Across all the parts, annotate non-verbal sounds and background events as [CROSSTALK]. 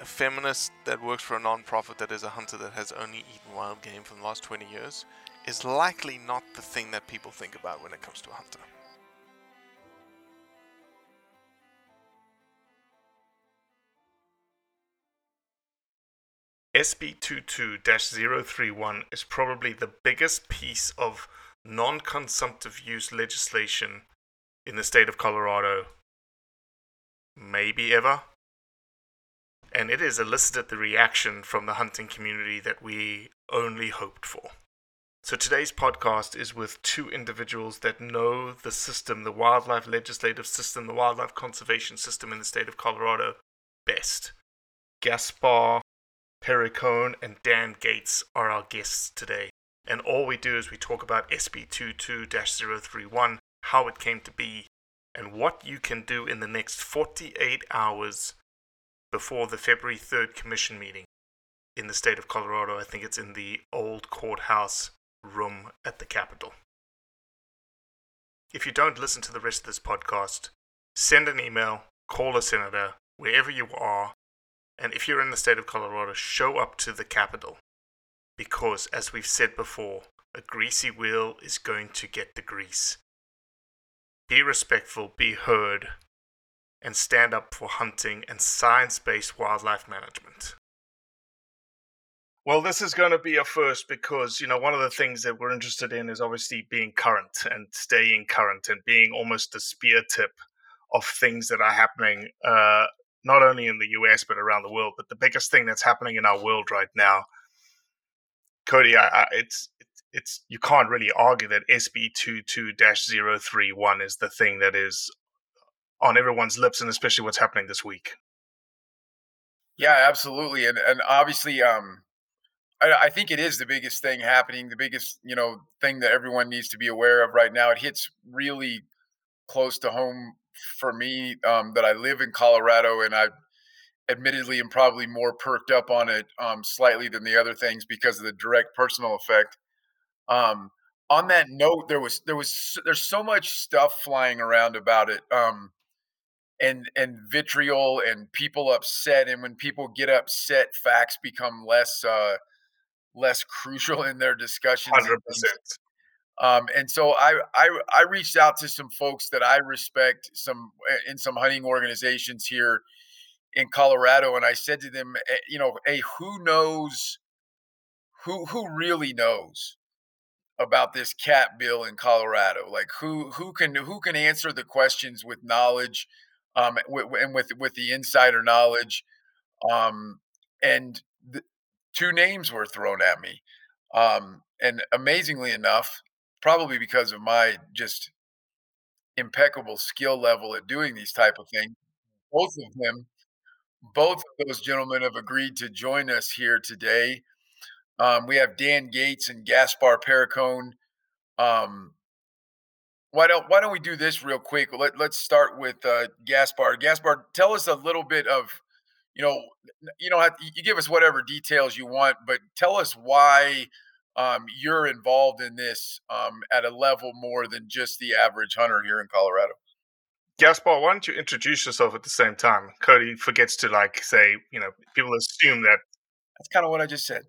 a feminist that works for a non-profit that is a hunter that has only eaten wild game for the last 20 years is likely not the thing that people think about when it comes to a hunter. SB22-031 is probably the biggest piece of non-consumptive use legislation in the state of Colorado maybe ever. And it has elicited the reaction from the hunting community that we only hoped for. So today's podcast is with two individuals that know the system, the wildlife legislative system, the wildlife conservation system in the state of Colorado best. Gaspar Perricone and Dan Gates are our guests today. And all we do is we talk about SB22 031, how it came to be, and what you can do in the next 48 hours before the February 3rd commission meeting in the state of Colorado. I think it's in the old courthouse room at the Capitol. If you don't listen to the rest of this podcast, send an email, call a senator, wherever you are, and if you're in the state of Colorado, show up to the Capitol. Because, as we've said before, a greasy wheel is going to get the grease. Be respectful, be heard, and stand up for hunting and science based wildlife management. Well, this is going to be a first because, you know, one of the things that we're interested in is obviously being current and staying current and being almost the spear tip of things that are happening, uh, not only in the US, but around the world. But the biggest thing that's happening in our world right now, Cody, I, I, it's, it's, you can't really argue that SB 22 031 is the thing that is on everyone's lips, and especially what's happening this week. Yeah, absolutely, and and obviously, um, I, I think it is the biggest thing happening, the biggest you know thing that everyone needs to be aware of right now. It hits really close to home for me um, that I live in Colorado, and I admittedly am probably more perked up on it um, slightly than the other things because of the direct personal effect. Um, on that note, there was there was there's so much stuff flying around about it. Um, and and vitriol and people upset and when people get upset facts become less uh less crucial in their discussions. Hundred percent. Um, and so I, I I reached out to some folks that I respect some eh, in some hunting organizations here in Colorado, and I said to them, eh, you know, hey, who knows? Who who really knows about this cat bill in Colorado? Like who who can who can answer the questions with knowledge, um, and with with the insider knowledge, um, and the, two names were thrown at me, um, and amazingly enough, probably because of my just impeccable skill level at doing these type of things. Both of them, both of those gentlemen have agreed to join us here today. Um, we have Dan Gates and Gaspar Perricone. Um, why don't Why don't we do this real quick? Let Let's start with uh, Gaspar. Gaspar, tell us a little bit of, you know, you know, you give us whatever details you want, but tell us why um, you're involved in this um, at a level more than just the average hunter here in Colorado. Gaspar, why don't you introduce yourself at the same time? Cody forgets to like say, you know, people assume that. That's kind of what I just said.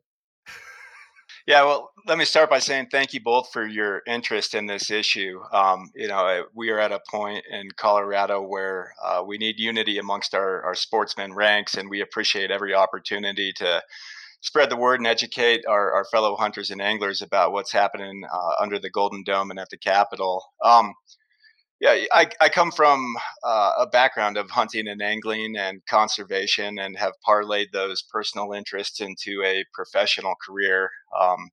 Yeah, well, let me start by saying thank you both for your interest in this issue. Um, you know, we are at a point in Colorado where uh, we need unity amongst our, our sportsmen ranks, and we appreciate every opportunity to spread the word and educate our, our fellow hunters and anglers about what's happening uh, under the Golden Dome and at the Capitol. Um, yeah, I, I come from uh, a background of hunting and angling and conservation and have parlayed those personal interests into a professional career. Um,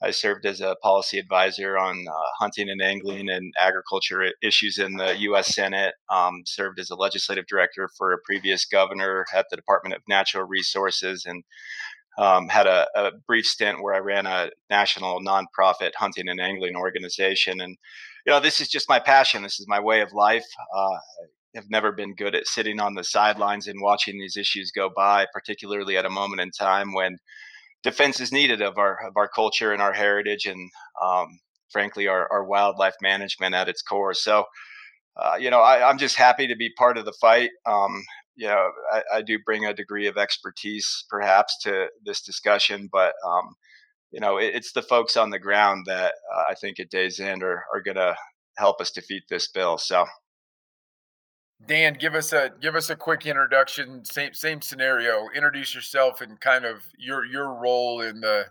I served as a policy advisor on uh, hunting and angling and agriculture issues in the U.S. Senate. Um, served as a legislative director for a previous governor at the Department of Natural Resources, and um, had a, a, brief stint where I ran a national nonprofit hunting and angling organization. And, you know, this is just my passion. This is my way of life. Uh, I have never been good at sitting on the sidelines and watching these issues go by, particularly at a moment in time when defense is needed of our of our culture and our heritage and um, frankly our, our wildlife management at its core. So, uh, you know, I, am just happy to be part of the fight. Um, you know, I, I, do bring a degree of expertise perhaps to this discussion, but um, you know, it, it's the folks on the ground that uh, I think at day's end are, are going to help us defeat this bill. So, Dan, give us a give us a quick introduction. Same same scenario. Introduce yourself and kind of your your role in the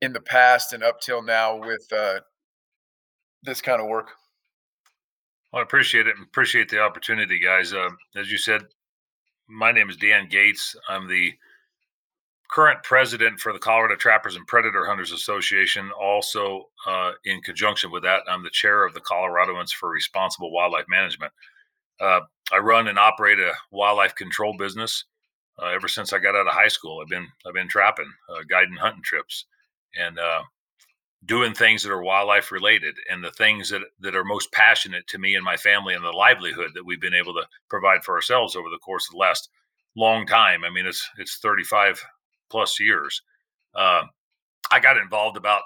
in the past and up till now with uh, this kind of work. Well, I appreciate it and appreciate the opportunity, guys. Uh, as you said, my name is Dan Gates. I'm the current president for the Colorado Trappers and Predator Hunters Association. Also, uh, in conjunction with that, I'm the chair of the Coloradoans for Responsible Wildlife Management. Uh, I run and operate a wildlife control business. Uh, ever since I got out of high school, I've been I've been trapping, uh, guiding hunting trips, and uh, doing things that are wildlife related and the things that, that are most passionate to me and my family and the livelihood that we've been able to provide for ourselves over the course of the last long time. I mean, it's it's 35 plus years. Uh, I got involved about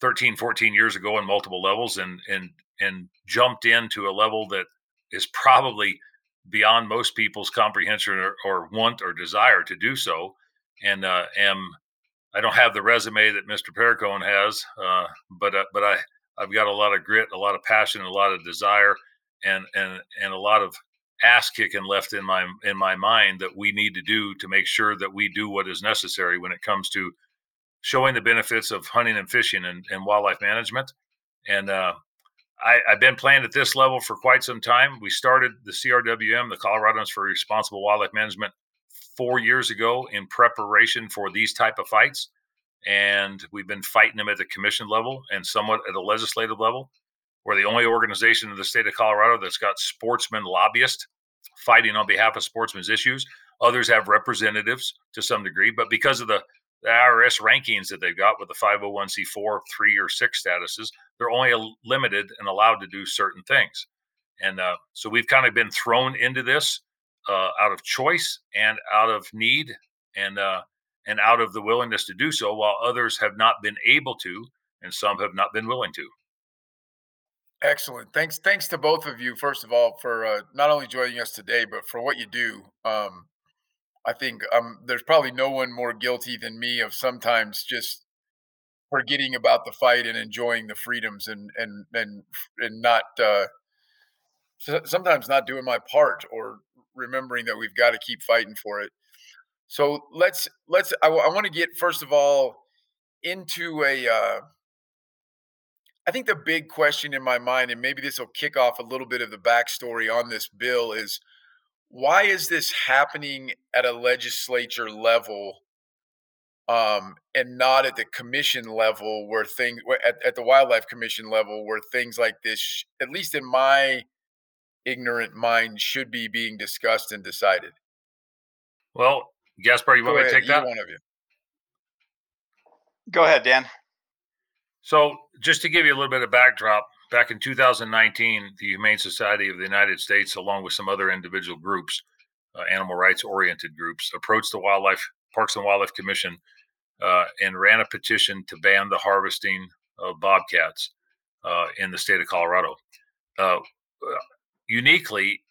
13, 14 years ago in multiple levels and and and jumped into a level that is probably beyond most people's comprehension or, or want or desire to do so, and uh, am I don't have the resume that Mr. Perricone has, uh, but uh, but I I've got a lot of grit, a lot of passion, a lot of desire, and and and a lot of ass kicking left in my in my mind that we need to do to make sure that we do what is necessary when it comes to showing the benefits of hunting and fishing and, and wildlife management. And uh, I, have been playing at this level for quite some time. We started the CRWM, the Coloradans for Responsible Wildlife Management, four years ago in preparation for these type of fights and we've been fighting them at the commission level and somewhat at the legislative level we're the only organization in the state of colorado that's got sportsmen lobbyists fighting on behalf of sportsmen's issues others have representatives to some degree but because of the, the irs rankings that they've got with the 501c4 three or six statuses they're only limited and allowed to do certain things and uh, so we've kind of been thrown into this uh, out of choice and out of need and uh, and out of the willingness to do so, while others have not been able to, and some have not been willing to. Excellent. Thanks. Thanks to both of you, first of all, for uh, not only joining us today, but for what you do. Um, I think um, there's probably no one more guilty than me of sometimes just forgetting about the fight and enjoying the freedoms and and and and not uh, sometimes not doing my part or remembering that we've got to keep fighting for it. So let's let's I, I want to get first of all into a uh, I think the big question in my mind, and maybe this will kick off a little bit of the backstory on this bill, is why is this happening at a legislature level um, and not at the commission level where things at, at the wildlife commission level where things like this at least in my ignorant mind should be being discussed and decided? Well gaspar you Go want ahead, me to take that? one of you. Go ahead, Dan. So, just to give you a little bit of backdrop, back in 2019, the Humane Society of the United States, along with some other individual groups, uh, animal rights oriented groups, approached the Wildlife Parks and Wildlife Commission uh, and ran a petition to ban the harvesting of bobcats uh, in the state of Colorado. Uh, uniquely,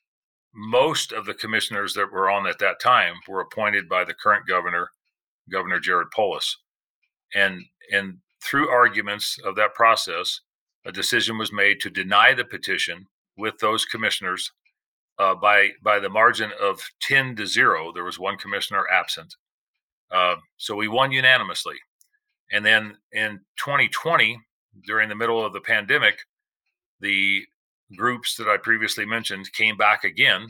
most of the commissioners that were on at that time were appointed by the current governor, Governor Jared Polis, and and through arguments of that process, a decision was made to deny the petition with those commissioners uh, by by the margin of 10 to 0 there was one commissioner absent. Uh, so we won unanimously. And then in 2020 during the middle of the pandemic the groups that i previously mentioned came back again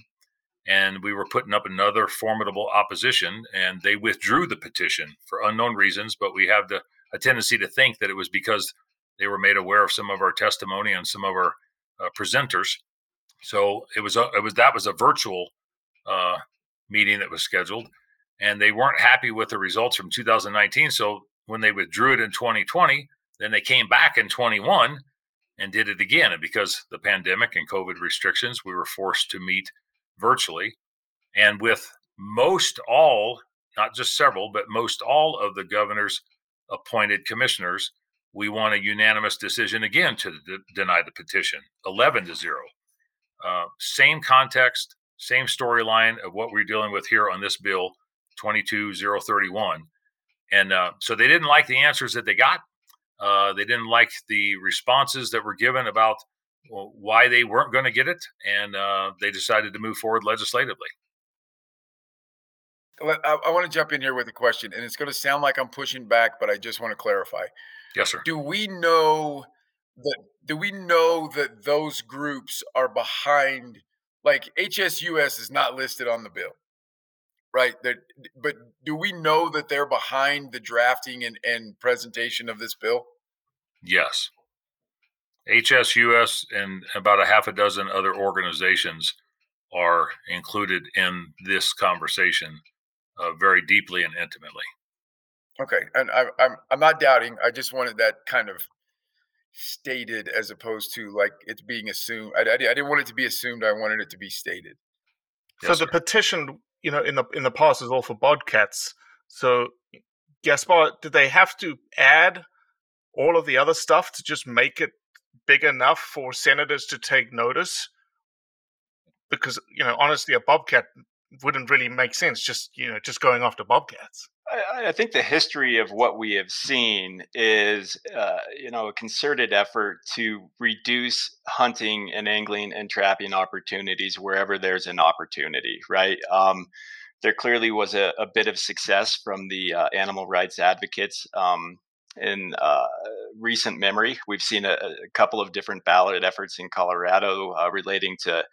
and we were putting up another formidable opposition and they withdrew the petition for unknown reasons but we have the a tendency to think that it was because they were made aware of some of our testimony and some of our uh, presenters. So it was a, it was that was a virtual uh, meeting that was scheduled, and they weren't happy with the results from 2019. So when they withdrew it in 2020, then they came back in 21 and did it again. And because the pandemic and COVID restrictions, we were forced to meet virtually. And with most all, not just several, but most all of the governors appointed commissioners, we won a unanimous decision again to d- deny the petition, 11 to 0. Uh, same context, same storyline of what we're dealing with here on this bill, 22031. And uh, so they didn't like the answers that they got. Uh, they didn't like the responses that were given about well, why they weren't going to get it. And uh, they decided to move forward legislatively. I, I want to jump in here with a question, and it's going to sound like I'm pushing back, but I just want to clarify. Yes, sir. Do we know that? Do we know that those groups are behind? Like HSUS is not listed on the bill, right? That, but do we know that they're behind the drafting and, and presentation of this bill? Yes. HSUS and about a half a dozen other organizations are included in this conversation uh, very deeply and intimately. Okay, and I, I'm I'm not doubting. I just wanted that kind of stated as opposed to like it's being assumed. I, I, I didn't want it to be assumed. I wanted it to be stated. So the petition, you know, in the in the past is all for bobcats. So Gaspar, did they have to add all of the other stuff to just make it big enough for senators to take notice? Because you know, honestly, a bobcat wouldn't really make sense. Just you know, just going after bobcats. I, I think the history of what we have seen is, uh, you know, a concerted effort to reduce hunting and angling and trapping opportunities wherever there's an opportunity, right? Um, there clearly was a, a, bit of success from the uh, animal rights advocates um, in uh, recent memory. We've seen a, a, couple of different ballot efforts in Colorado uh, relating to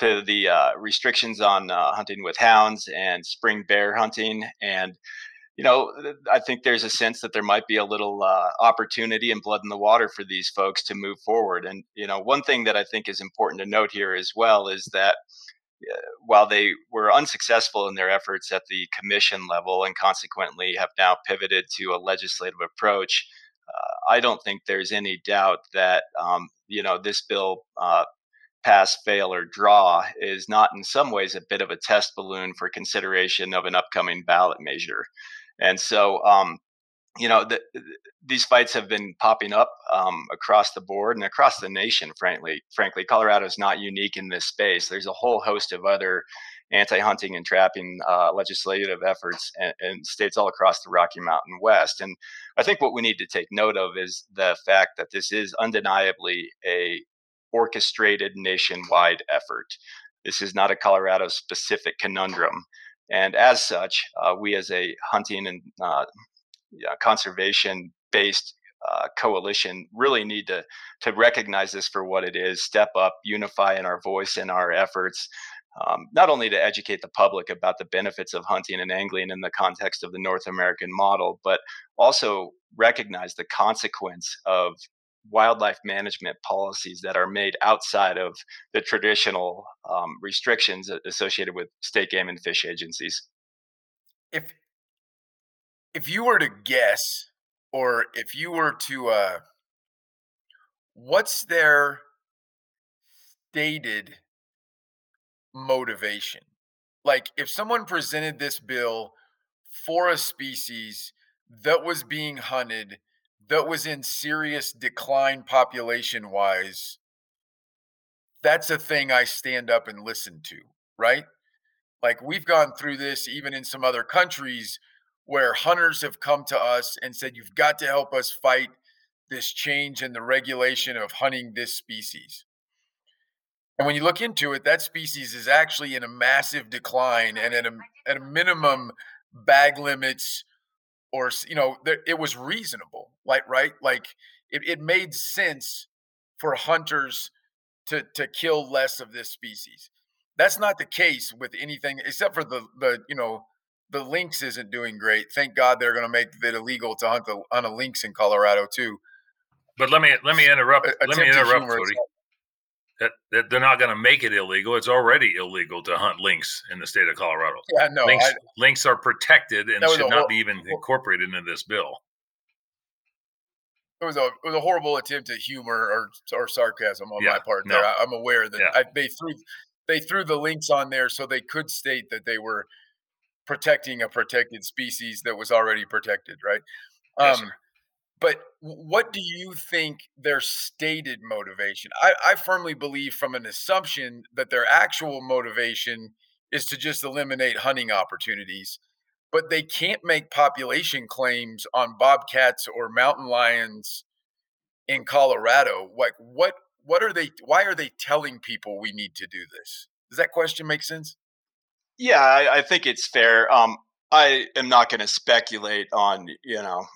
to the uh, restrictions on uh, hunting with hounds and spring bear hunting. And, you know, I think there's a sense that there might be a little uh, opportunity and blood in the water for these folks to move forward. And, you know, one thing that I think is important to note here as well is that while they were unsuccessful in their efforts at the commission level and consequently have now pivoted to a legislative approach, uh, I don't think there's any doubt that um, you know this bill uh, pass, fail, or draw is not in some ways a bit of a test balloon for consideration of an upcoming ballot measure. And so, um, you know, the, these fights have been popping up um, across the board and across the nation. Frankly, frankly, Colorado is not unique in this space. There's a whole host of other anti-hunting and trapping uh, legislative efforts in, in, states all across the Rocky Mountain West. And I think what we need to take note of is the fact that this is undeniably a orchestrated nationwide effort. This is not a Colorado specific conundrum. And as such, uh, we as a hunting and uh, conservation based uh, coalition really need to to recognize this for what it is, step up, unify in our voice and our efforts, um, not only to educate the public about the benefits of hunting and angling in the context of the North American model, but also recognize the consequence of wildlife management policies that are made outside of the traditional um, restrictions associated with state game and fish agencies. If if you were to guess, or if you were to, uh, what's their stated motivation? Like, if someone presented this bill for a species that was being hunted, that was in serious decline population wise, that's a thing I stand up and listen to, right? Like, we've gone through this even in some other countries where hunters have come to us and said, You've got to help us fight this change in the regulation of hunting this species. And when you look into it, that species is actually in a massive decline and at a, at a minimum bag limits or, you know, there, it was reasonable, like, right? Like it, it made sense for hunters to, to kill less of this species. That's not the case with anything except for the, the, you know, the lynx isn't doing great. Thank God they're going to make it illegal to hunt the, on a lynx in Colorado too. But let me let me interrupt. let me interrupt, Cody. That, that, they're not going to make it illegal. It's already illegal to hunt lynx in the state of Colorado. Yeah, no. Lynx, I, lynx are protected and should not be even incorporated into this bill. It was a it was a horrible attempt at humor or or sarcasm on yeah, my part. There, no. I, am aware that yeah. I, they threw they threw the lynx on there so they could state that they were protecting a protected species that was already protected, right? Yes, um, but what do you think their stated motivation? I, I firmly believe from an assumption that their actual motivation is to just eliminate hunting opportunities, but they can't make population claims on bobcats or mountain lions in Colorado. Like what what are they why are they telling people we need to do this? Does that question make sense? Yeah, I, I think it's fair. Um, I am not going to speculate on you know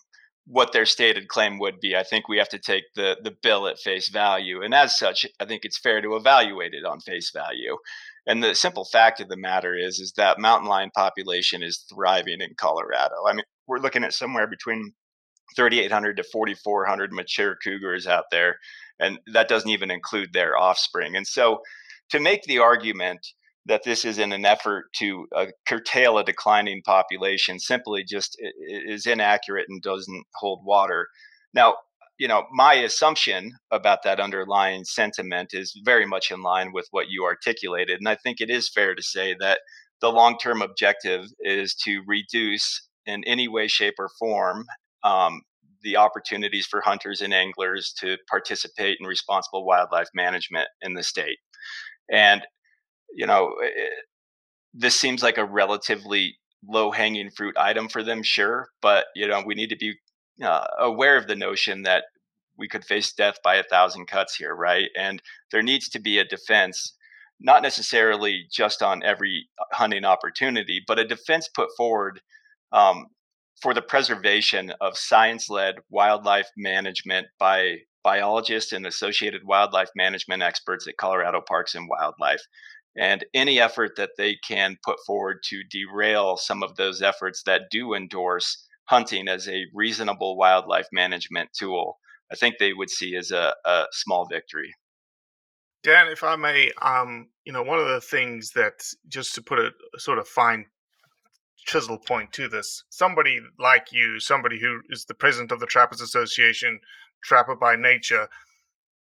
what their stated claim would be. I think we have to take the the bill at face value, and as such, I think it's fair to evaluate it on face value. And the simple fact of the matter is, is that mountain lion population is thriving in Colorado. I mean, we're looking at somewhere between 3,800 to 4,400 mature cougars out there, and that doesn't even include their offspring. And so, to make the argument that this is in an effort to uh, curtail a declining population simply just is inaccurate and doesn't hold water. Now, you know, my assumption about that underlying sentiment is very much in line with what you articulated. And I think it is fair to say that the long term objective is to reduce in any way, shape, or form um, the opportunities for hunters and anglers to participate in responsible wildlife management in the state. And you know, it, eh, this seems like a relatively low hanging fruit item for them, sure, but you know, we need to be uh, aware of the notion that we could face death by a thousand cuts here, right? And there needs to be a defense, not necessarily just on every uh, hunting opportunity, but a defense put forward um, for the preservation of science led wildlife management by biologists and associated wildlife management experts at Colorado Parks and Wildlife and any effort that they can put forward to derail some of those efforts that do endorse hunting as a reasonable wildlife management tool, I think they would see as a, a small victory. Dan, if I may, um, you know, one of the things that, just to put a, sort of fine chisel point to this, somebody like you, somebody who is the president of the Trappers Association, Trapper by Nature,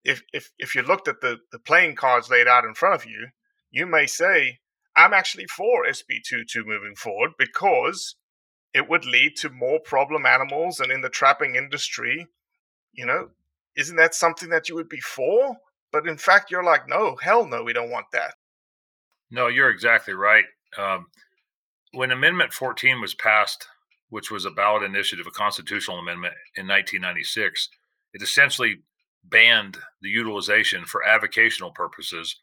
if if if you looked at the the playing cards laid out in front of you, you may say, I'm actually for SB22 moving forward because it would lead to more problem animals and in the trapping industry, you know, isn't that something that you would be for? But in fact, you're like, no, hell no, we don't want that. No, you're exactly right. Um, when Amendment 14 was passed, which was a ballot initiative, a constitutional amendment in 1996, it essentially banned the utilization for avocational purposes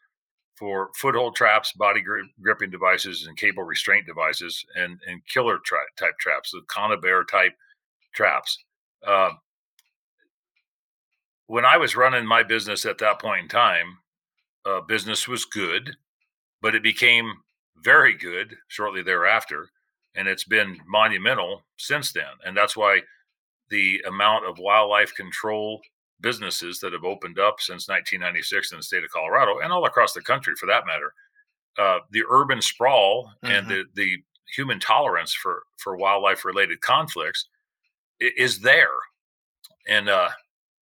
for foothold traps, body gri- gripping devices, and cable restraint devices, and, and killer tra- type traps, the conibear type traps. Uh, when I was running my business at that point in time, uh, business was good, but it became very good shortly thereafter. And it's been monumental since then. And that's why the amount of wildlife control businesses that have opened up since 1996 in the state of Colorado and all across the country for that matter, uh, the urban sprawl mm-hmm. and the, the human tolerance for, for wildlife related conflicts is there. And, uh,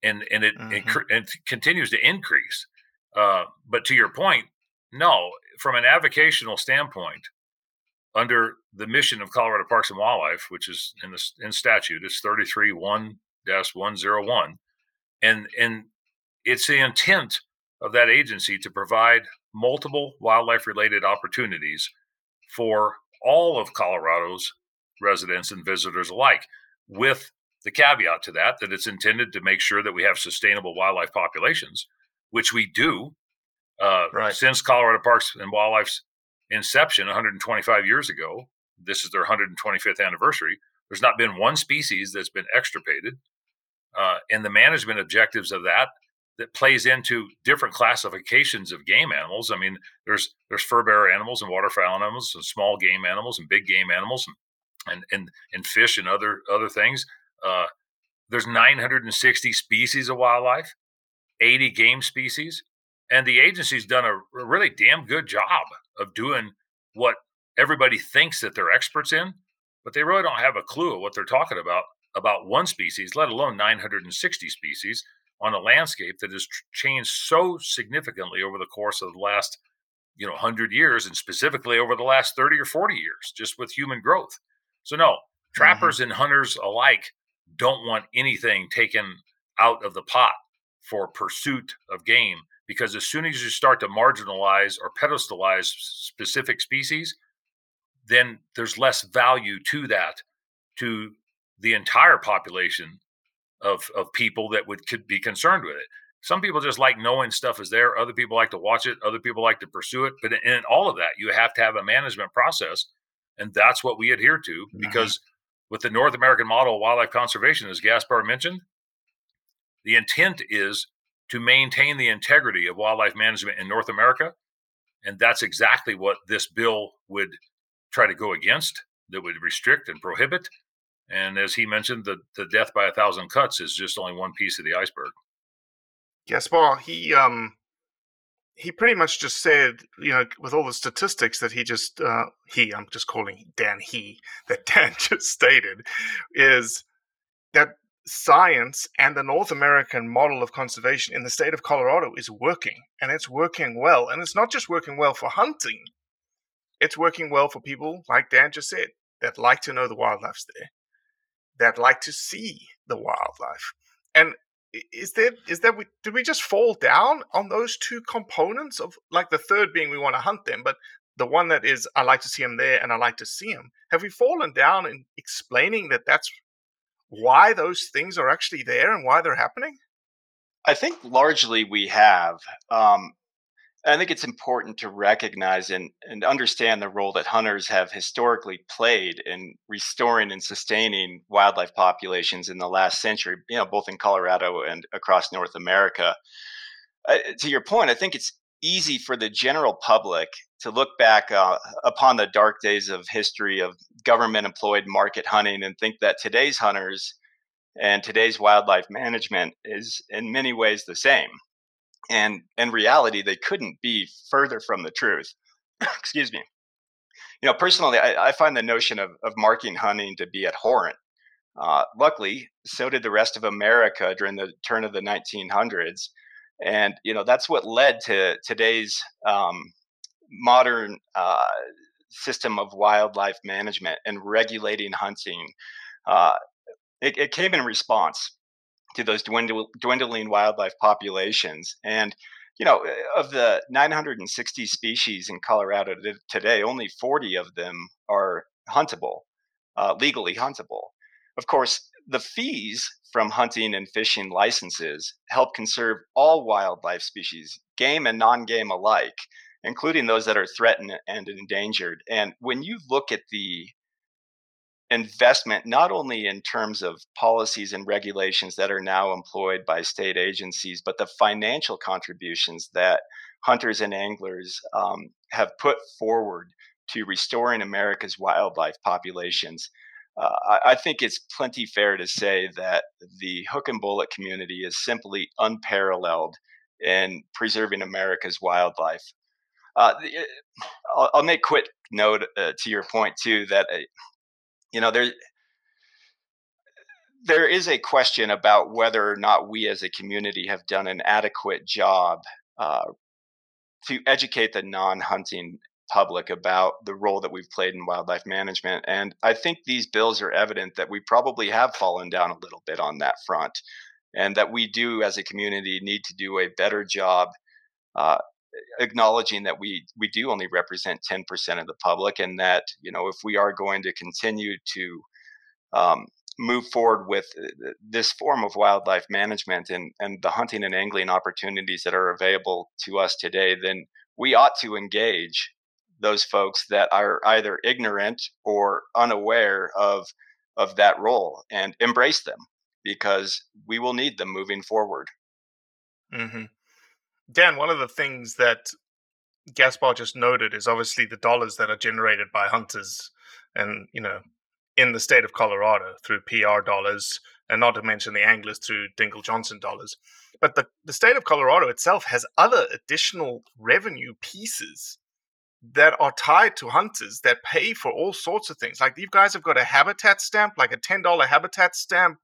and, and it, mm-hmm. it, it continues to increase. Uh, but to your point, no, from an avocational standpoint, under the mission of Colorado Parks and Wildlife, which is in the in statute, it's 33 1 101. And, and it's the intent of that agency to provide multiple wildlife related opportunities for all of Colorado's residents and visitors alike, with the caveat to that that it's intended to make sure that we have sustainable wildlife populations, which we do. Uh, right. Since Colorado Parks and Wildlife's inception 125 years ago, this is their 125th anniversary. There's not been one species that's been extirpated, uh, and the management objectives of that that plays into different classifications of game animals. I mean, there's there's fur bearer animals and waterfowl animals and small game animals and big game animals and and and, fish and other other things. Uh, there's 960 species of wildlife, 80 game species, and the agency's done a really damn good job of doing what everybody thinks that they're experts in, but they really don't have a clue of what they're talking about about one species, let alone 960 species on a landscape that has changed so significantly over the course of the last you know 100 years and specifically over the last 30 or 40 years just with human growth so no trappers mm-hmm. and hunters alike don't want anything taken out of the pot for pursuit of game because as soon as you start to marginalize or pedestalize specific species then there's less value to that to the entire population of of people that would could be concerned with it some people just like knowing stuff is there other people like to watch it other people like to pursue it but in all of that you have to have a management process and that's what we adhere to mm-hmm. because with the North American model of wildlife conservation, as Gaspar mentioned, the intent is to maintain the integrity of wildlife management in North America. And that's exactly what this bill would try to go against, that would restrict and prohibit. And as he mentioned, the, the death by a thousand cuts is just only one piece of the iceberg. Gaspar, he um he pretty much just said, you know, with all the statistics that he just uh, he, I'm just calling Dan he that [LAUGHS] Dan just stated, is that science and the North American model of conservation in the state of Colorado is working, and it's working well, and it's not just working well for hunting; it's working well for people like Dan just said that like to know the wildlife's there, that like to see the wildlife, and is there is there did we just fall down on those two components of like the third being we want to hunt them but the one that is i like to see them there and i like to see them have we fallen down in explaining that that's why those things are actually there and why they're happening? I think largely we have um, I think it's important to recognize and, and understand the role that hunters have historically played in restoring and sustaining wildlife populations in the last century, you know, both in Colorado and across North America. Uh, to your point, I think it's easy for the general public to look back uh, upon the dark days of history of government employed market hunting and think that today's hunters and today's wildlife management is in many ways the same and in reality they couldn't be further from the truth. [COUGHS] Excuse me. You know personally I, I, find the notion of, of market hunting to be abhorrent. Uh, luckily so did the rest of america during the turn of the 1900s and you know that's what led to today's um, modern uh, system of wildlife management and regulating hunting. Uh, it, it came in response to those dwindle, dwindling wildlife populations. And you know, of the 960 species in Colorado today, only 40 of them are huntable, uh, legally huntable. Of course, the fees from hunting and fishing licenses help conserve all wildlife species, game and non game alike, including those that are threatened and endangered. And when you look at the investment, not only in terms of policies and regulations that are now employed by state agencies, but the financial contributions that hunters and anglers um, have put forward to restoring America's wildlife populations. Uh, I, I, think it's plenty fair to say that the hook and bullet community is simply unparalleled in preserving America's wildlife. Uh, eh, I'll, I'll, make quick note uh, to your point too that uh, you know there there is a question about whether or not we as a community have done an adequate job uh, to educate the non-hunting public about the role that we've played in wildlife management. And I think these bills are evident that we probably have fallen down a little bit on that front, and that we do, as a community, need to do a better job uh, acknowledging that we we do only represent 10% of the public, and that you know if we are going to continue to um, move forward with uh, this form of wildlife management and, and the hunting and angling opportunities that are available to us today, then we ought to engage those folks that are either ignorant or unaware of of that role and embrace them because we will need them moving forward. Mm-hmm. Dan, one of the things that Gaspar just noted is obviously the dollars that are generated by hunters and you know in the state of Colorado through PR dollars and not to mention the anglers through Dingell Johnson dollars. But the, the state of Colorado itself has other additional revenue pieces that are tied to hunters that pay for all sorts of things. Like you guys have got a habitat stamp, like a $10 habitat stamp.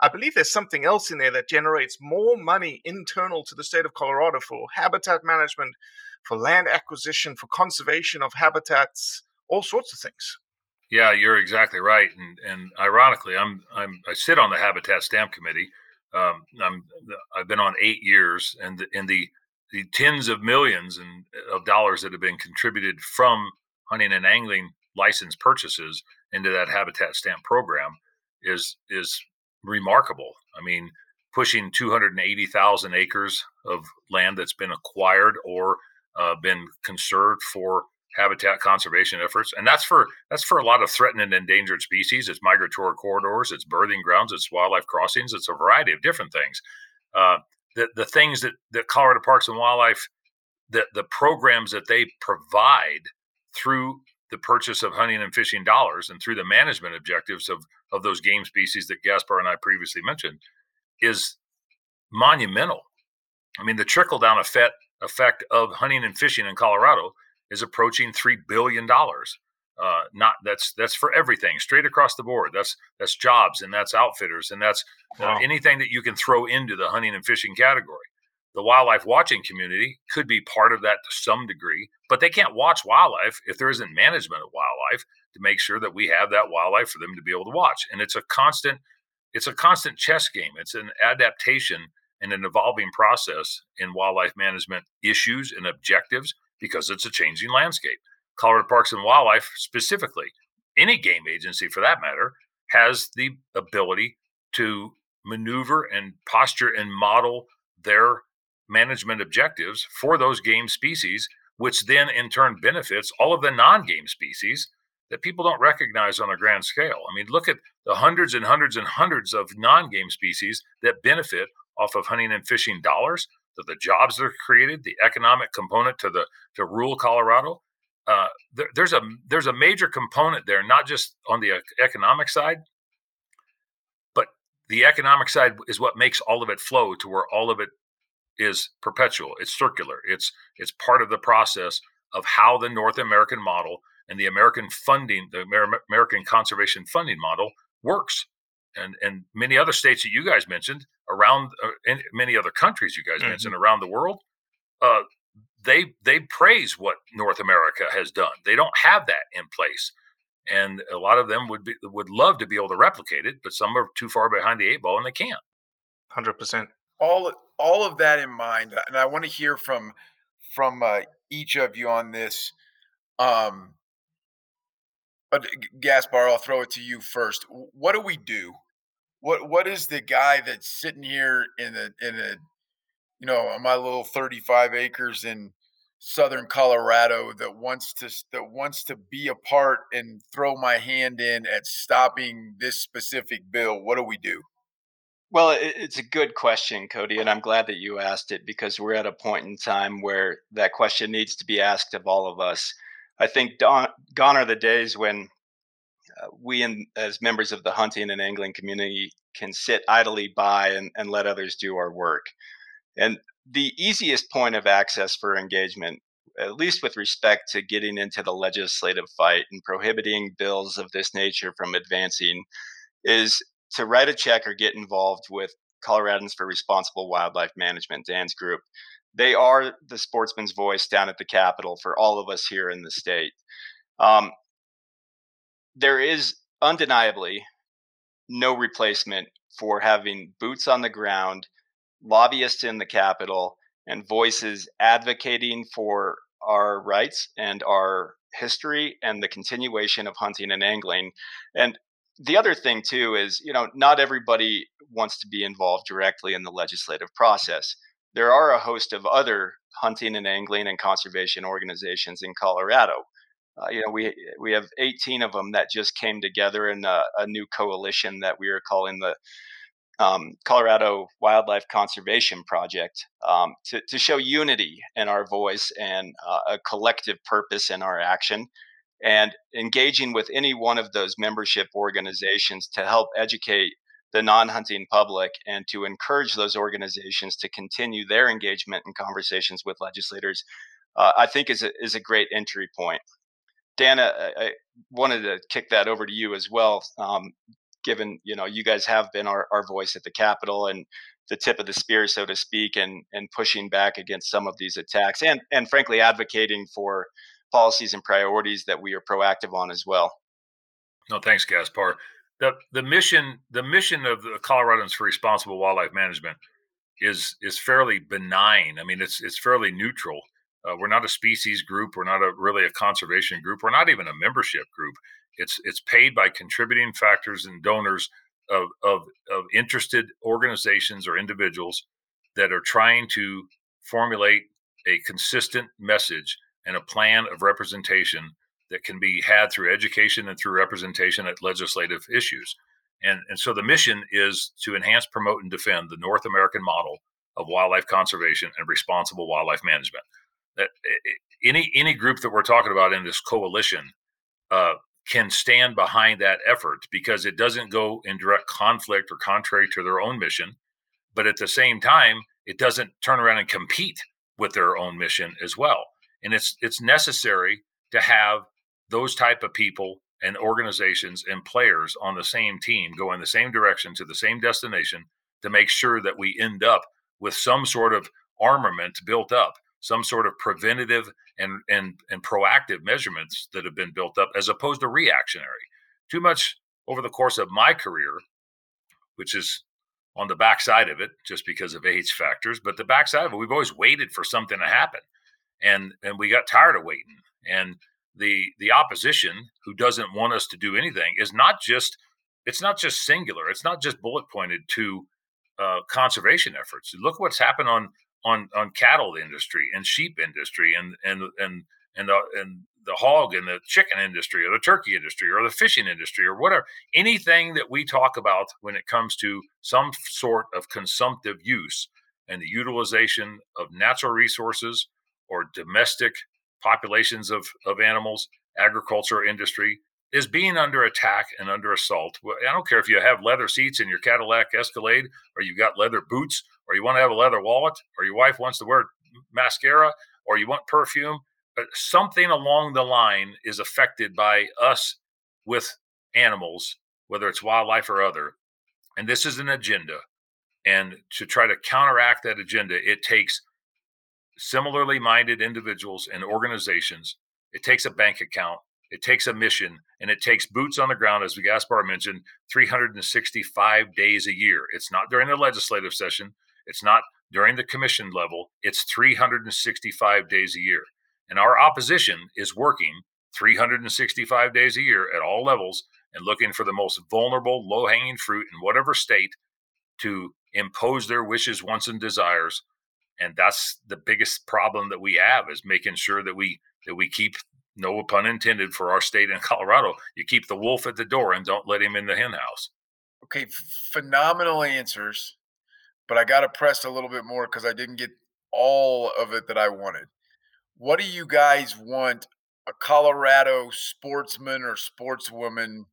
I believe there's something else in there that generates more money internal to the state of Colorado for habitat management, for land acquisition, for conservation of habitats, all sorts of things. Yeah, you're exactly right. And, and ironically, I'm, I'm I sit on the Habitat Stamp Committee. Um, I'm I've been on eight years, and in the the tens of millions and of dollars that have been contributed from hunting and angling license purchases into that habitat stamp program is is remarkable. I mean, pushing 280,000 acres of land that's been acquired or uh, been conserved for habitat conservation efforts, and that's for that's for a lot of threatened and endangered species. It's migratory corridors, it's birthing grounds, it's wildlife crossings, it's a variety of different things. Uh, the the things that that Colorado Parks and Wildlife, the the programs that they provide through the purchase of hunting and fishing dollars and through the management objectives of of those game species that Gaspar and I previously mentioned, is monumental. I mean, the trickle down effect effect of hunting and fishing in Colorado is approaching three billion dollars. Uh, not that's that's for everything straight across the board. That's that's jobs and that's outfitters and that's wow. uh, anything that you can throw into the hunting and fishing category. The wildlife watching community could be part of that to some degree, but they can't watch wildlife if there isn't management of wildlife to make sure that we have that wildlife for them to be able to watch. And it's a constant it's a constant chess game. It's an adaptation and an evolving process in wildlife management issues and objectives because it's a changing landscape. Colorado Parks and Wildlife, specifically, any game agency for that matter, has the ability to maneuver and posture and model their management objectives for those game species, which then in turn benefits all of the non game species that people don't recognize on a grand scale. I mean, look at the hundreds and hundreds and hundreds of non game species that benefit off of hunting and fishing dollars to the jobs that are created, the economic component to the to rural Colorado. Uh, there, there's a there's a major component there, not just on the economic side, but the economic side is what makes all of it flow to where all of it is perpetual. It's circular. It's it's part of the process of how the North American model and the American funding, the American conservation funding model works and and many other states that you guys mentioned around uh, in many other countries you guys mm-hmm. mentioned around the world uh, they they praise what north america has done they don't have that in place and a lot of them would be would love to be able to replicate it but some are too far behind the eight ball and they can't 100% all all of that in mind, and I want to hear from from uh, each of you on this. Um, Gaspar, I'll throw it to you first. What do we do? What what is the guy that's sitting here in a in a you know on my little 35 acres in southern Colorado that wants to that wants to be a part and throw my hand in at stopping this specific bill? What do we do? Well, it's a good question, Cody, and I'm glad that you asked it because we're at a point in time where that question needs to be asked of all of us. I think gone are the days when uh, we, in, as members of the hunting and angling community, can sit idly by and, and let others do our work. And the easiest point of access for engagement, at least with respect to getting into the legislative fight and prohibiting bills of this nature from advancing, is to write a check or get involved with Coloradans for Responsible Wildlife Management, Dan's group. They are the sportsman's voice down at the Capitol for all of us here in the state. Um, there is undeniably no replacement for having boots on the ground, lobbyists in the Capitol, and voices advocating for our rights and our history and the continuation of hunting and angling. And the other thing too is you know not everybody wants to be involved directly in the legislative process. There are a host of other hunting and angling and conservation organizations in colorado. Uh, you know we we have 18 of them that just came together in a, a new coalition that we are calling the um, Colorado Wildlife Conservation Project um, to, to show unity in our voice and uh, a collective purpose in our action and engaging with any one of those membership organizations to help educate the non-hunting public and to encourage those organizations to continue their engagement and conversations with legislators, uh, I think is a, is a great entry point. Dan, I, I, wanted to kick that over to you as well. Um, given you know you guys have been our, our voice at the Capitol and the tip of the spear, so to speak, and and pushing back against some of these attacks, and and frankly advocating for policies and priorities that we are proactive on as well. No, thanks, Gaspar. The the mission the mission of the Coloradans for Responsible Wildlife Management is is fairly benign. I mean, it's it's fairly neutral. Uh, we're not a species group. We're not a really a conservation group. We're not even a membership group. It's it's paid by contributing factors and donors of of, of interested organizations or individuals that are trying to formulate a consistent message and a plan of representation that can be had through education and through representation at legislative issues. And, and so the mission is to enhance, promote, and defend the North American model of wildlife conservation and responsible wildlife management. That any any group that we're talking about in this coalition uh, can stand behind that effort because it doesn't go in direct conflict or contrary to their own mission, but at the same time, it doesn't turn around and compete with their own mission as well and it's it's necessary to have those type of people and organizations and players on the same team go in the same direction to the same destination to make sure that we end up with some sort of armament built up some sort of preventative and and and proactive measurements that have been built up as opposed to reactionary. Too much over the course of my career which is on the backside of it just because of age factors but the backside of it we've always waited for something to happen and and we got tired of waiting. And the the opposition who doesn't want us to do anything is not just it's not just singular. It's not just bullet pointed to uh, conservation efforts. Look what's happened on on on cattle industry and sheep industry and and and and the and the hog and the chicken industry or the turkey industry or the fishing industry or whatever anything that we talk about when it comes to some sort of consumptive use and the utilization of natural resources or domestic populations of, of animals, agriculture industry is being under attack and under assault. I don't care if you have leather seats in your Cadillac Escalade, or you've got leather boots, or you want to have a leather wallet, or your wife wants to wear mascara, or you want perfume. But something along the line is affected by us with animals, whether it's wildlife or other. And this is an agenda. And to try to counteract that agenda, it takes similarly minded individuals and organizations. It takes a bank account, it takes a mission, and it takes boots on the ground, as we Gaspar mentioned, 365 days a year. It's not during the legislative session. It's not during the commission level, it's 365 days a year. And our opposition is working 365 days a year at all levels and looking for the most vulnerable, low hanging fruit in whatever state to impose their wishes, wants, and desires. And that's the biggest problem that we have is making sure that we that we keep no pun intended for our state in [LAUGHS] Colorado. You keep the wolf at the door and don't let him in the henhouse. Okay, phenomenal answers, but I got to press a little bit more because I didn't get all of it that I wanted. What do you guys want a Colorado sportsman or sportswoman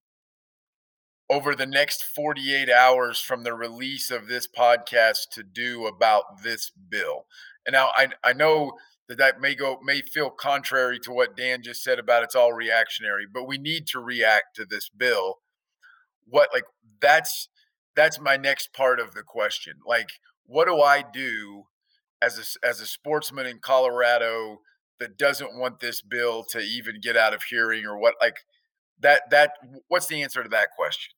over the next 48 hours from the release of this podcast to do about this bill? And now I, I know that that may go may feel contrary to what Dan just said about it's all reactionary, but we need to react to this bill. What like that's that's my next part of the question. Like, what do I do as a as a sportsman in Colorado that doesn't want this bill to even get out of hearing or what like that that what's the answer to that question?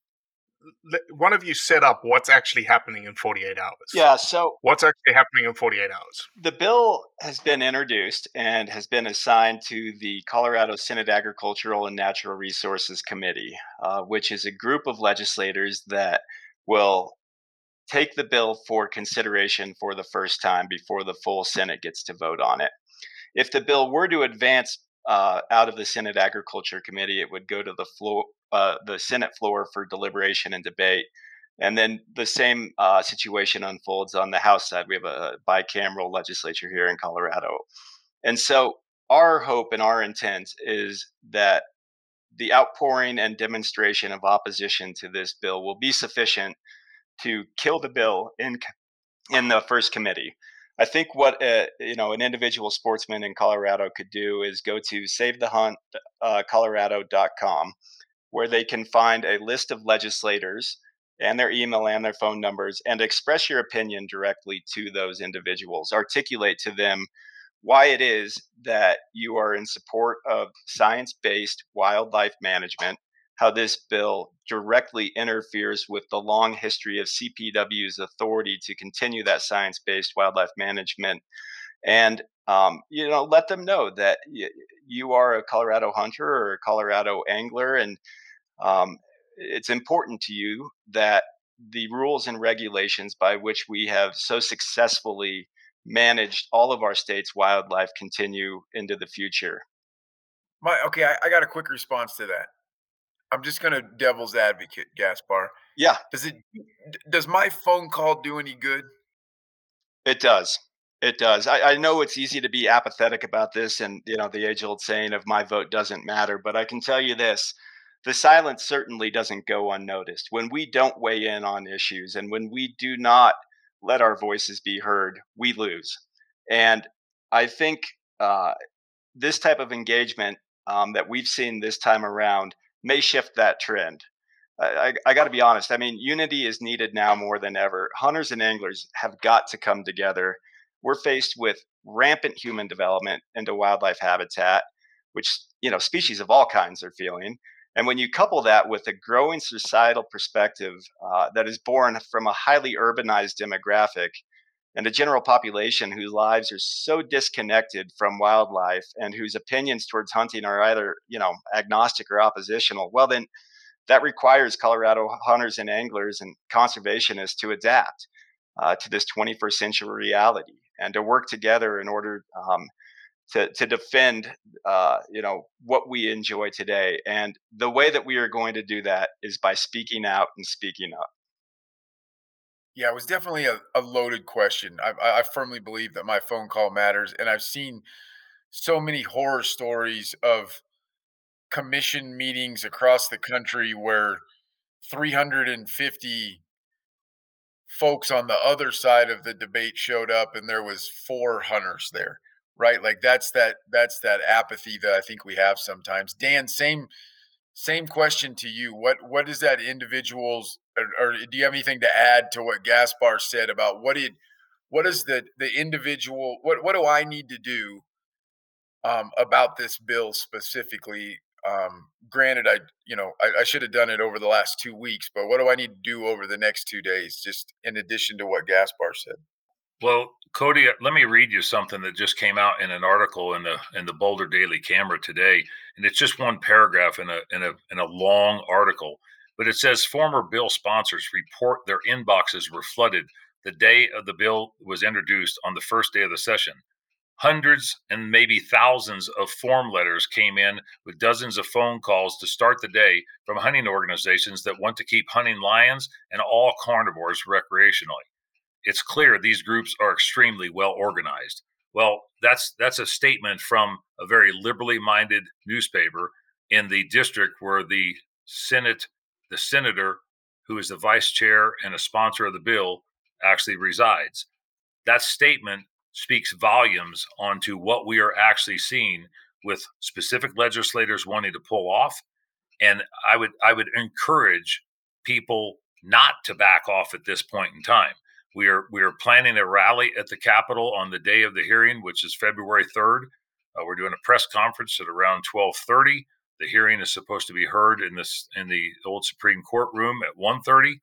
One of you set up what's actually happening in 48 hours. Yeah, so what's actually happening in 48 hours? The bill has been introduced and has been assigned to the Colorado Senate Agricultural and Natural Resources Committee, uh, which is a group of legislators that will take the bill for consideration for the first time before the full Senate gets to vote on it. If the bill were to advance uh, out of the Senate Agriculture Committee, it would go to the floor, uh, the Senate floor for deliberation and debate. And then the same uh, situation unfolds on the House side. We have a bicameral legislature here in Colorado. And so our hope and our intent is that the outpouring and demonstration of opposition to this bill will be sufficient to kill the bill in in the first committee. I think what uh, you know an individual sportsman in Colorado could do is go to savethehuntcolorado.com, uh, where they can find a list of legislators and their email and their phone numbers, and express your opinion directly to those individuals. Articulate to them why it is that you are in support of science-based wildlife management how this bill directly interferes with the long history of CPW's authority to continue that science based wildlife management. And, um, you know, let them know that y- you are a Colorado hunter or a Colorado angler, and um, it's important to you that the rules and regulations by which we have so successfully managed all of our state's wildlife continue into the future. My okay, I, I got a quick response to that. I'm just gonna devil's advocate, Gaspar. Yeah. Does it? Does my phone call do any good? It does. It does. I, I know it's easy to be apathetic about this, and you know the age-old saying of "my vote doesn't matter." But I can tell you this: the silence certainly doesn't go unnoticed. When we don't weigh in on issues, and when we do not let our voices be heard, we lose. And I think uh, this type of engagement um, that we've seen this time around may shift that trend. I, I, I got to be honest. I mean, unity is needed now more than ever. Hunters and anglers have got to come together. We're faced with rampant human development into wildlife habitat, which you know species of all kinds are feeling. And when you couple that with a growing societal perspective uh, that is born from a highly urbanized demographic and the general population whose lives are so disconnected from wildlife and whose opinions towards hunting are either you know agnostic or oppositional well then that requires colorado hunters and anglers and conservationists to adapt uh, to this 21st century reality and to work together in order um, to, to defend uh, you know what we enjoy today. And the way that we are going to do that is by speaking out and speaking up yeah, it was definitely a, a loaded question. I, I firmly believe that my phone call matters, and I've seen so many horror stories of commission meetings across the country where 350 folks on the other side of the debate showed up and there was four hunters there right like that's that that's that apathy that i think we have sometimes dan same same question to you. What what is that individual's or, or, do you have anything to add to what Gaspar said about what did what is the the individual what what do I need to do um, about this bill specifically? Um, granted, I you know I, I should have done it over the last two weeks, but what do I need to do over the next two days, just in addition to what Gaspar said? Well, Cody, let me read you something that just came out in an article in the in the Boulder Daily Camera today, and it's just one paragraph in a in a in a long article. But it says former bill sponsors report their inboxes were flooded the day of the bill was introduced on the first day of the session. Hundreds and maybe thousands of form letters came in with dozens of phone calls to start the day from hunting organizations that want to keep hunting lions and all carnivores recreationally. It's clear these groups are extremely well organized. Well, that's that's a statement from a very liberally minded newspaper in the district where the Senate, the senator who is the vice chair and a sponsor of the bill actually resides. That statement speaks volumes onto what we are actually seeing with specific legislators wanting to pull off. And I would I would encourage people not to back off at this point in time. We are we are planning a rally at the Capitol on the day of the hearing, which is February third. Uh, we're doing a press conference at around twelve thirty. The hearing is supposed to be heard in this in the old Supreme Court room at 1.30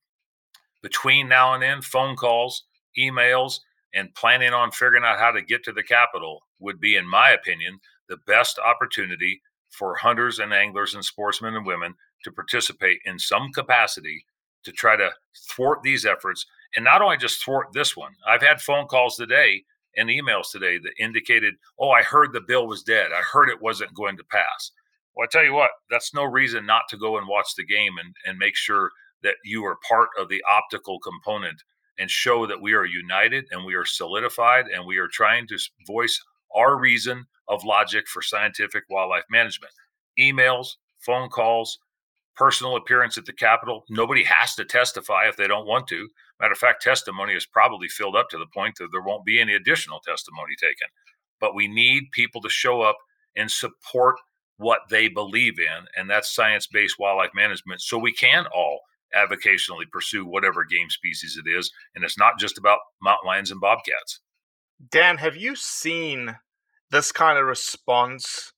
between now and then, phone calls, emails, and planning on figuring out how to get to the Capitol would be, in my opinion, the best opportunity for hunters and anglers and sportsmen and women to participate in some capacity to try to thwart these efforts. And not only just thwart this one, I've had phone calls today and emails today that indicated, oh, I heard the bill was dead. I heard it wasn't going to pass. Well, I tell you what, that's no reason not to go and watch the game and, and make sure that you are part of the optical component and show that we are united and we are solidified and we are trying to voice our reason of logic for scientific wildlife management. Emails, phone calls, personal appearance at the Capitol. Nobody has to testify if they don't want to. Matter of fact, testimony is probably filled up to the point that there won't be any additional testimony taken. But we need people to show up and support what they believe in, and that's science based wildlife management. So we can all avocationally pursue whatever game species it is. And it's not just about mountain lions and bobcats. Dan, have you seen this kind of response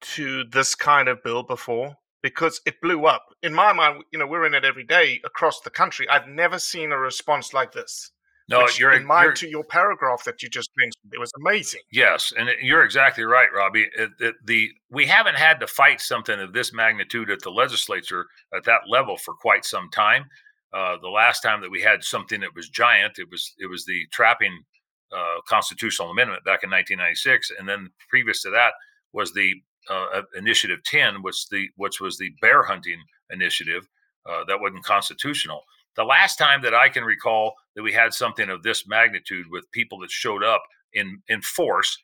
to this kind of bill before? Because it blew up. In my mind, you know, we're in it every day across the country. I've never seen a response like this. No, Which, you're in mind you're, to your paragraph that you just mentioned. It was amazing. Yes, and you're exactly right, Robbie. It, it, the we haven't had to fight something of this magnitude at the legislature at that level for quite some time. Uh, the last time that we had something that was giant, it was it was the trapping uh, constitutional amendment back in 1996, and then previous to that was the uh, Initiative 10, which the which was the bear hunting initiative uh, that wasn't constitutional. The last time that I can recall that we had something of this magnitude with people that showed up in in force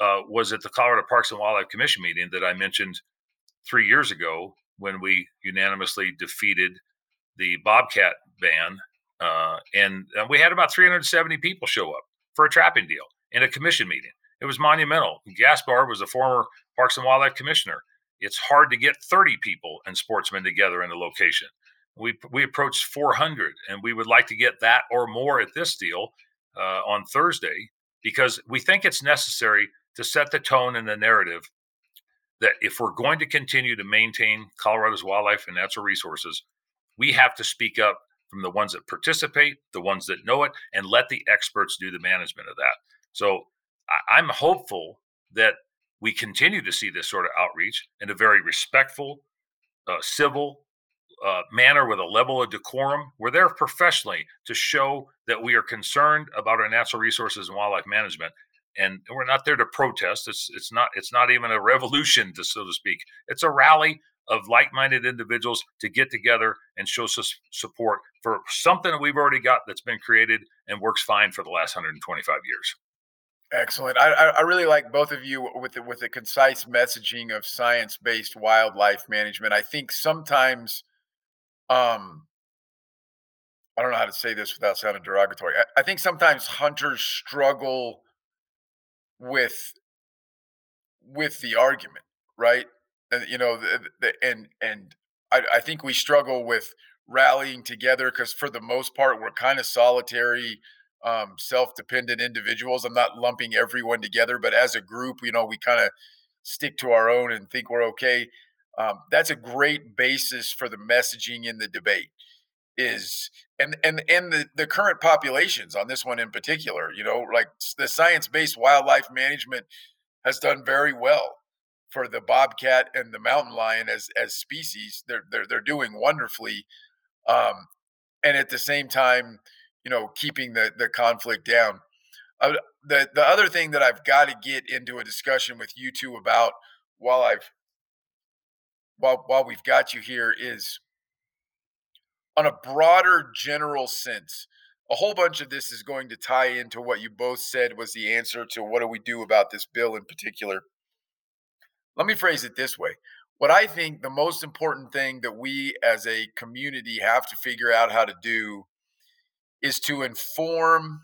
uh, was at the Colorado Parks and Wildlife Commission meeting that I mentioned three years ago when we unanimously defeated the bobcat ban, uh, and, and we had about 370 people show up for a trapping deal in a commission meeting. It was monumental. Gaspar was a former Parks and Wildlife Commissioner. It's hard to get 30 people and sportsmen together in a location. We we approached 400, and we would like to get that or more at this deal uh, on Thursday because we think it's necessary to set the tone and the narrative that if we're going to continue to maintain Colorado's wildlife and natural resources, we have to speak up from the ones that participate, the ones that know it, and let the experts do the management of that. So I'm hopeful that we continue to see this sort of outreach in a very respectful, uh, civil, uh, manner with a level of decorum. We're there professionally to show that we are concerned about our natural resources and wildlife management, and we're not there to protest. It's it's not it's not even a revolution, to so to speak. It's a rally of like-minded individuals to get together and show support for something that we've already got that's been created and works fine for the last 125 years. Excellent. I, I really like both of you with the, with the concise messaging of science-based wildlife management. I think sometimes um I don't know how to say this without sounding derogatory. I, I think sometimes hunters struggle with with the argument, right? And you know, the, the, and and I, I think we struggle with rallying together because for the most part we're kind of solitary, um, self-dependent individuals. I'm not lumping everyone together, but as a group, you know, we kind of stick to our own and think we're okay. Um, that's a great basis for the messaging in the debate. is and and and the the current populations on this one in particular you know like the science-based wildlife management has done very well for the bobcat and the mountain lion as as species they're they're, they're doing wonderfully um and at the same time you know keeping the the conflict down uh, the the other thing that I've got to get into a discussion with you two about while I've while while we've got you here is on a broader general sense a whole bunch of this is going to tie into what you both said was the answer to what do we do about this bill in particular. Let me phrase it this way. What i think the most important thing that we as a community have to figure out how to do is to inform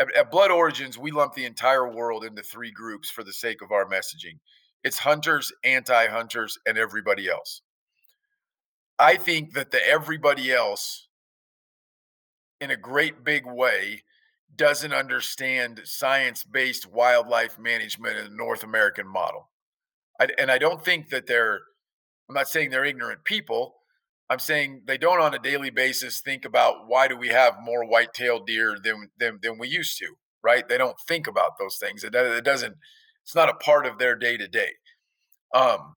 at, at blood origins we lump the entire world into three groups for the sake of our messaging it's hunters anti-hunters and everybody else I think that the everybody else, in a great big way, doesn't understand science based wildlife management in the North American model. I, and I don't think that they're, I'm not saying they're ignorant people. I'm saying they don't on a daily basis think about why do we have more white-tailed deer than, than, than we used to, right? They don't think about those things. It, it doesn't, it's not a part of their day to day. Um,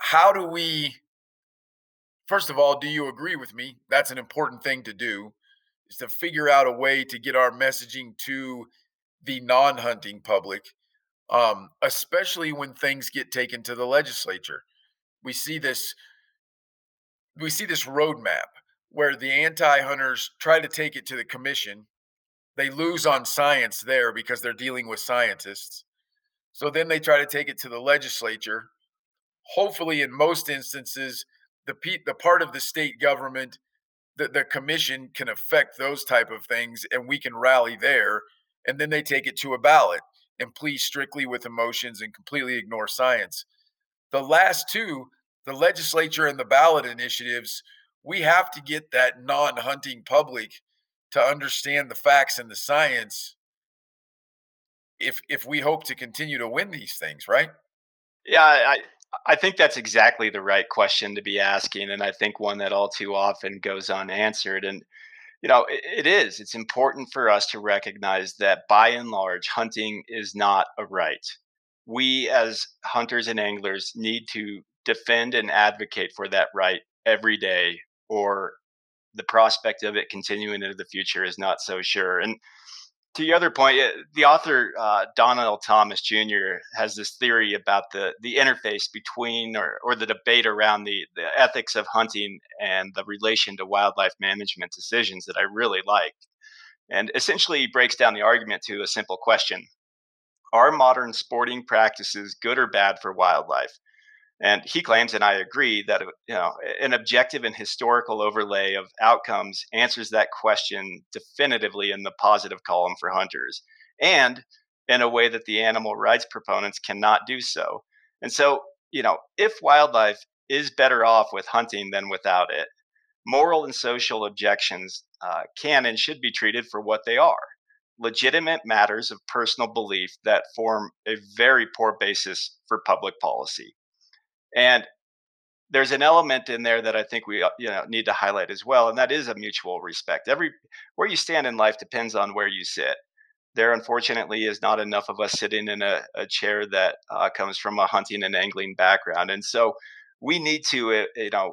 how do we first of all, do you agree with me? That's an important thing to do is to figure out a way to get our messaging to the non-hunting public, um, especially when things get taken to the legislature. We see this. We see this roadmap where the anti-hunters try to take it to the commission. They lose on science there because they're dealing with scientists. So then they try to take it to the legislature. Hopefully, in most instances, the the part of the state government the, the commission can affect those type of things and we can rally there and then they take it to a ballot and please strictly with emotions and completely ignore science the last two the legislature and the ballot initiatives we have to get that non-hunting public to understand the facts and the science if if we hope to continue to win these things right yeah i I think that's exactly the right question to be asking, and I think one that all too often goes unanswered. And you know, it, it is. It's important for us to recognize that by and large, hunting is not a right. We, as hunters and anglers, need to defend and advocate for that right every day, or the prospect of it continuing into the future is not so sure. And to your other point, the author uh, Donnall Thomas Jr. has this theory about the the interface between or, or the debate around the, the ethics of hunting and the relation to wildlife management decisions that I really like. And essentially he breaks down the argument to a simple question. Are modern sporting practices good or bad for wildlife? And he claims, and I agree, that you know an objective and historical overlay of outcomes answers that question definitively in the positive column for hunters, and in a way that the animal rights proponents cannot do so. And so, you know, if wildlife is better off with hunting than without it, moral and social objections uh, can and should be treated for what they are legitimate matters of personal belief that form a very poor basis for public policy. And there's an element in there that I think we uh, you know need to highlight as well, and that is a mutual respect. Every where you stand in life depends on where you sit. There, unfortunately, is not enough of us sitting in a, a chair that uh, comes from a hunting and angling background, and so we need to, uh, you know,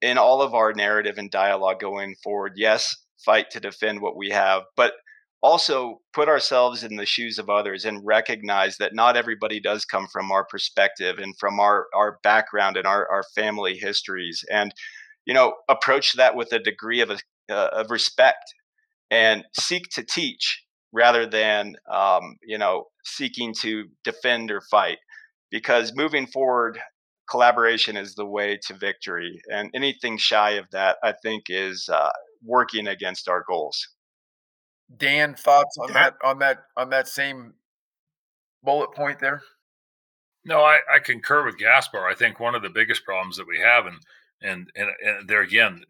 in all of our narrative and dialogue going forward, yes, fight to defend what we have, but also put ourselves in the shoes of others and recognize that not everybody does come from our perspective and from our our background and our our family histories and you know approach that with a degree of a, uh, of respect and seek to teach rather than um, you know seeking to defend or fight because moving forward collaboration is the way to victory and anything shy of that i think is uh, working against our goals Dan, thoughts on that on that on that same bullet point there? No, I, I concur with Gaspar. I think one of the biggest problems that we have, and and and, and there again,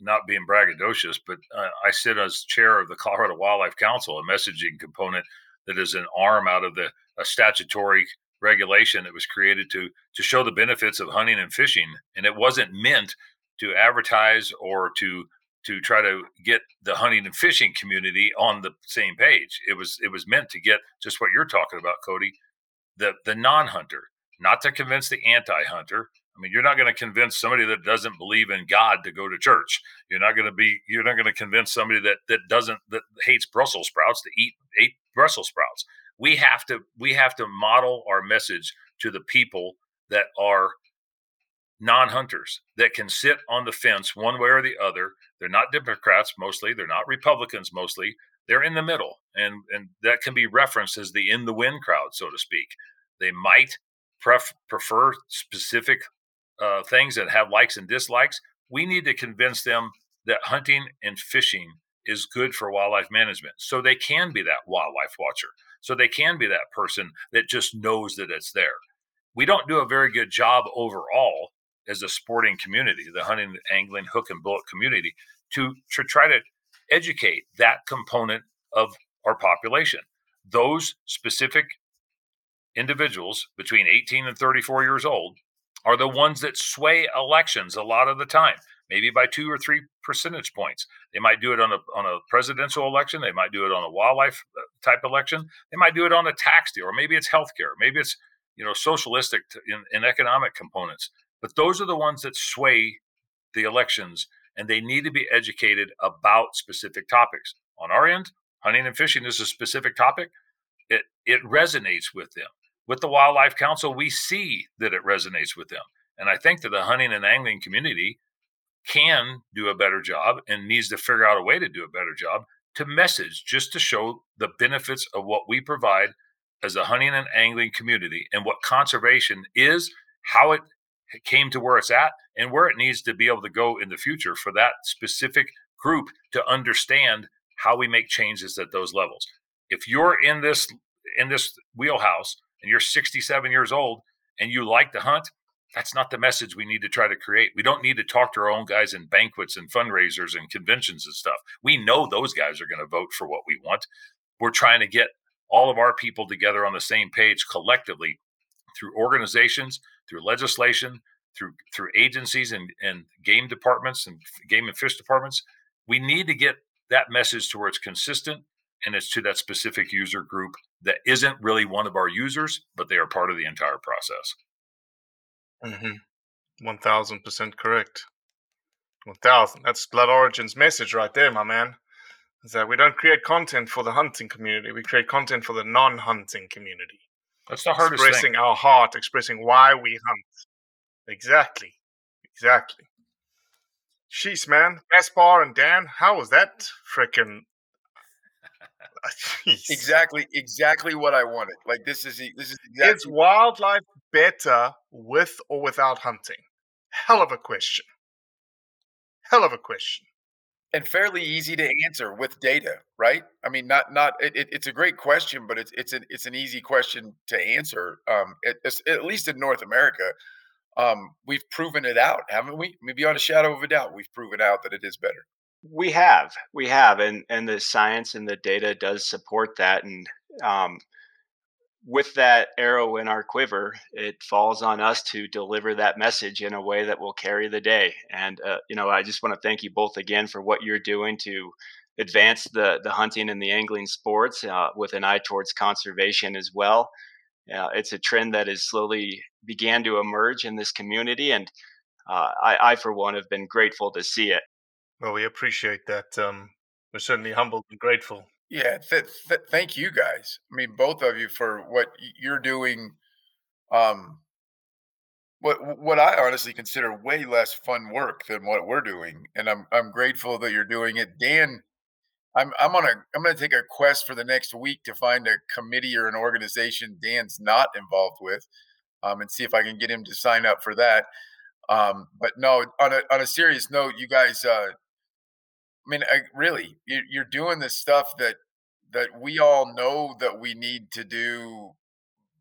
not being braggadocious, but uh, I sit as chair of the Colorado Wildlife Council, a messaging component that is an arm out of the a statutory regulation that was created to to show the benefits of hunting and fishing, and it wasn't meant to advertise or to to try to get the hunting and fishing community on the same page. It was it was meant to get just what you're talking about, Cody, the the non-hunter, not to convince the anti-hunter. I mean, you're not going to convince somebody that doesn't believe in God to go to church. You're not going to be you're not going to convince somebody that that doesn't that hates Brussels sprouts to eat eat Brussels sprouts. We have to we have to model our message to the people that are non-hunters that can sit on the fence one way or the other. They're not Democrats mostly. They're not Republicans mostly. They're in the middle, and and that can be referenced as the in the wind crowd, so to speak. They might pref- prefer specific uh, things that have likes and dislikes. We need to convince them that hunting and fishing is good for wildlife management, so they can be that wildlife watcher. So they can be that person that just knows that it's there. We don't do a very good job overall as a sporting community, the hunting, angling, hook and bullet community, to, to try to educate that component of our population. Those specific individuals between 18 and 34 years old are the ones that sway elections a lot of the time, maybe by two or three percentage points. They might do it on a, on a presidential election. They might do it on a wildlife uh, type election. They might do it on a tax deal, or maybe it's healthcare. Maybe it's you know socialistic in, in economic components. But those are the ones that sway the elections, and they need to be educated about specific topics. On our end, hunting and fishing is a specific topic. It it resonates with them. With the Wildlife Council, we see that it resonates with them. And I think that the hunting and angling community can do a better job and needs to figure out a way to do a better job to message just to show the benefits of what we provide as a hunting and angling community and what conservation is, how it came to where it's at and where it needs to be able to go in the future for that specific group to understand how we make changes at those levels. If you're in this in this wheelhouse and you're 67 years old and you like to hunt, that's not the message we need to try to create. We don't need to talk to our own guys in banquets and fundraisers and conventions and stuff. We know those guys are going to vote for what we want. We're trying to get all of our people together on the same page collectively through organizations, through legislation, through through agencies and, and game departments and game and fish departments. We need to get that message to where it's consistent and it's to that specific user group that isn't really one of our users, but they are part of the entire process. Mm-hmm. One thousand percent correct. One thousand. That's Blood Origin's message right there, my man. Is that we don't create content for the hunting community; we create content for the non-hunting community. That's the hardest expressing thing. our heart, expressing why we hunt. Exactly. Exactly. Sheesh, man. Gaspar and Dan, how was that freaking [LAUGHS] ah, exactly exactly what I wanted. Like this is this is exactly Is wildlife better with or without hunting? Hell of a question. Hell of a question. And fairly easy to answer with data, right? I mean, not not it, it- it's a great question, but it's it's an it's an easy question to answer. Um, at, at least in North America, um, we've proven it out, haven't we? Maybe on a shadow of a doubt, we've proven out that it is better. We have, we have, and and the science and the data does support that. And um, with that arrow in our quiver, it falls on us to deliver that message in a way that will carry the day. And uh, you know, I just want to thank you both again for what you're doing to advance the the hunting and the angling sports uh, with an eye towards conservation as well. Uh, it's a trend that has slowly began to emerge in this community, and uh, I, I, for one, have been grateful to see it. Well, we appreciate that. Um, we're certainly humbled and grateful. Yeah, th- th- thank you guys. I mean, both of you for what you're doing. Um, what what I honestly consider way less fun work than what we're doing, and I'm I'm grateful that you're doing it, Dan. I'm I'm on a I'm going to take a quest for the next week to find a committee or an organization Dan's not involved with, um, and see if I can get him to sign up for that. Um, but no, on a on a serious note, you guys. Uh, I mean, I, really, you're, doing the stuff that that we all know that we need to do,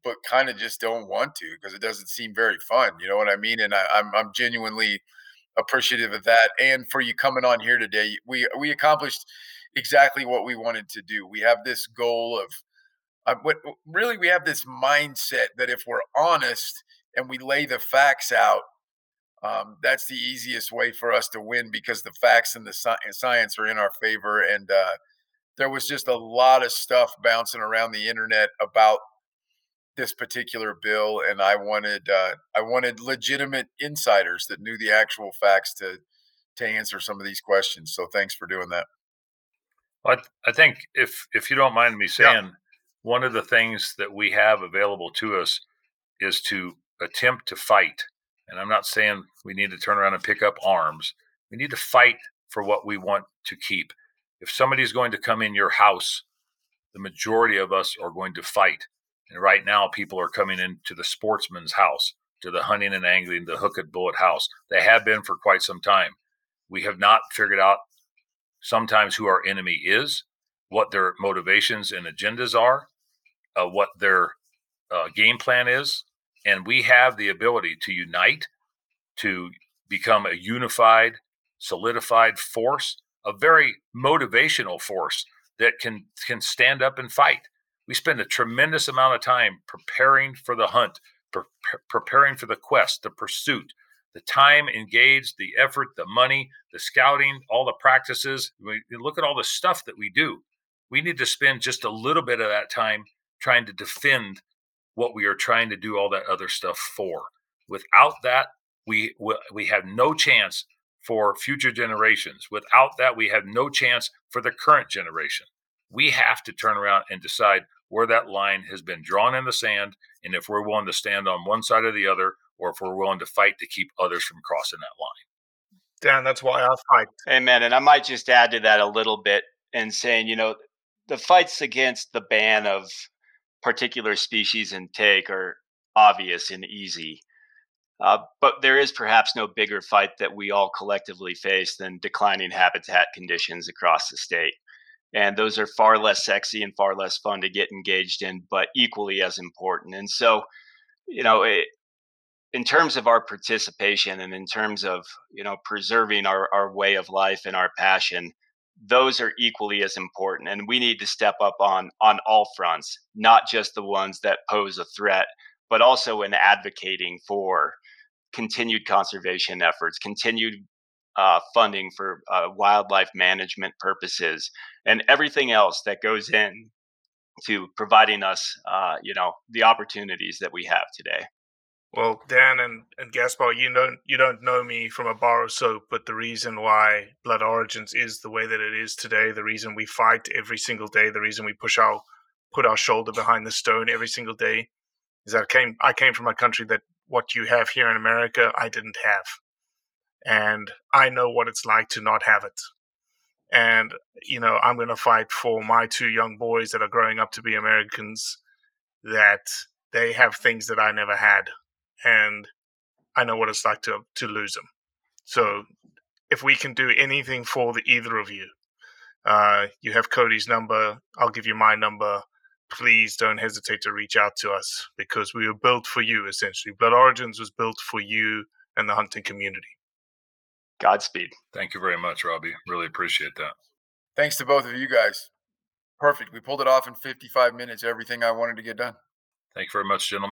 but kind of just don't want to because it doesn't seem very fun. You know what I mean? And I, I'm I'm genuinely appreciative of that, and for you coming on here today. We we accomplished exactly what we wanted to do. We have this goal of, uh, what really we have this mindset that if we're honest and we lay the facts out, um, that's the easiest way for us to win because the facts and the sci- science are in our favor. And uh, there was just a lot of stuff bouncing around the internet about this particular bill, and I wanted uh, I wanted legitimate insiders that knew the actual facts to to answer some of these questions. So thanks for doing that. I, I think if if you don't mind me saying, yeah. one of the things that we have available to us is to attempt to fight. And I'm not saying we need to turn around and pick up arms. We need to fight for what we want to keep. If somebody's going to come in your house, the majority of us are going to fight. And right now, people are coming into the sportsman's house, to the hunting and angling, the hook and bullet house. They have been for quite some time. We have not figured out sometimes who our enemy is, what their motivations and agendas are, uh, what their uh, game plan is, and we have the ability to unite, to become a unified, solidified force, a very motivational force that can can stand up and fight. We spend a tremendous amount of time preparing for the hunt, pre- preparing for the quest, the pursuit, the time engaged, the effort, the money, the scouting, all the practices. We, look at all the stuff that we do. We need to spend just a little bit of that time trying to defend what we are trying to do all that other stuff for. Without that, we we have no chance for future generations. Without that, we have no chance for the current generation. We have to turn around and decide where that line has been drawn in the sand and if we're willing to stand on one side or the other or if we're willing to fight to keep others from crossing that line. Dan, that's why I fight. Amen. And I might just add to that a little bit and saying, you know, the fights against the ban of particular species and are obvious and easy. Uh, but there is perhaps no bigger fight that we all collectively face than declining habitat conditions across the state. And those are far less sexy and far less fun to get engaged in, but equally as important. And so, you know, it, in terms of our participation and in terms of, you know, preserving our, our way of life and our passion, those are equally as important and we need to step up on on all fronts not just the ones that pose a threat but also in advocating for continued conservation efforts continued uh, funding for uh, wildlife management purposes and everything else that goes in to providing us uh, you know the opportunities that we have today well, Dan and, and Gaspar, you don't you don't know me from a bar of soap, but the reason why Blood Origins is the way that it is today, the reason we fight every single day, the reason we push our put our shoulder behind the stone every single day, is that I came I came from a country that what you have here in America I didn't have, and I know what it's like to not have it. And you know I'm going to fight for my two young boys that are growing up to be Americans, that they have things that I never had and I know what it's like to to lose them. So if we can do anything for the either of you, uh, you have Cody's number. I'll give you my number. Please don't hesitate to reach out to us because we were built for you. Essentially, Blood Origins was built for you and the hunting community. Godspeed. Thank you very much, Robbie. Really appreciate that. Thanks to both of you guys. Perfect. We pulled it off in 55 minutes. Everything I wanted to get done. Thank you very much, gentlemen.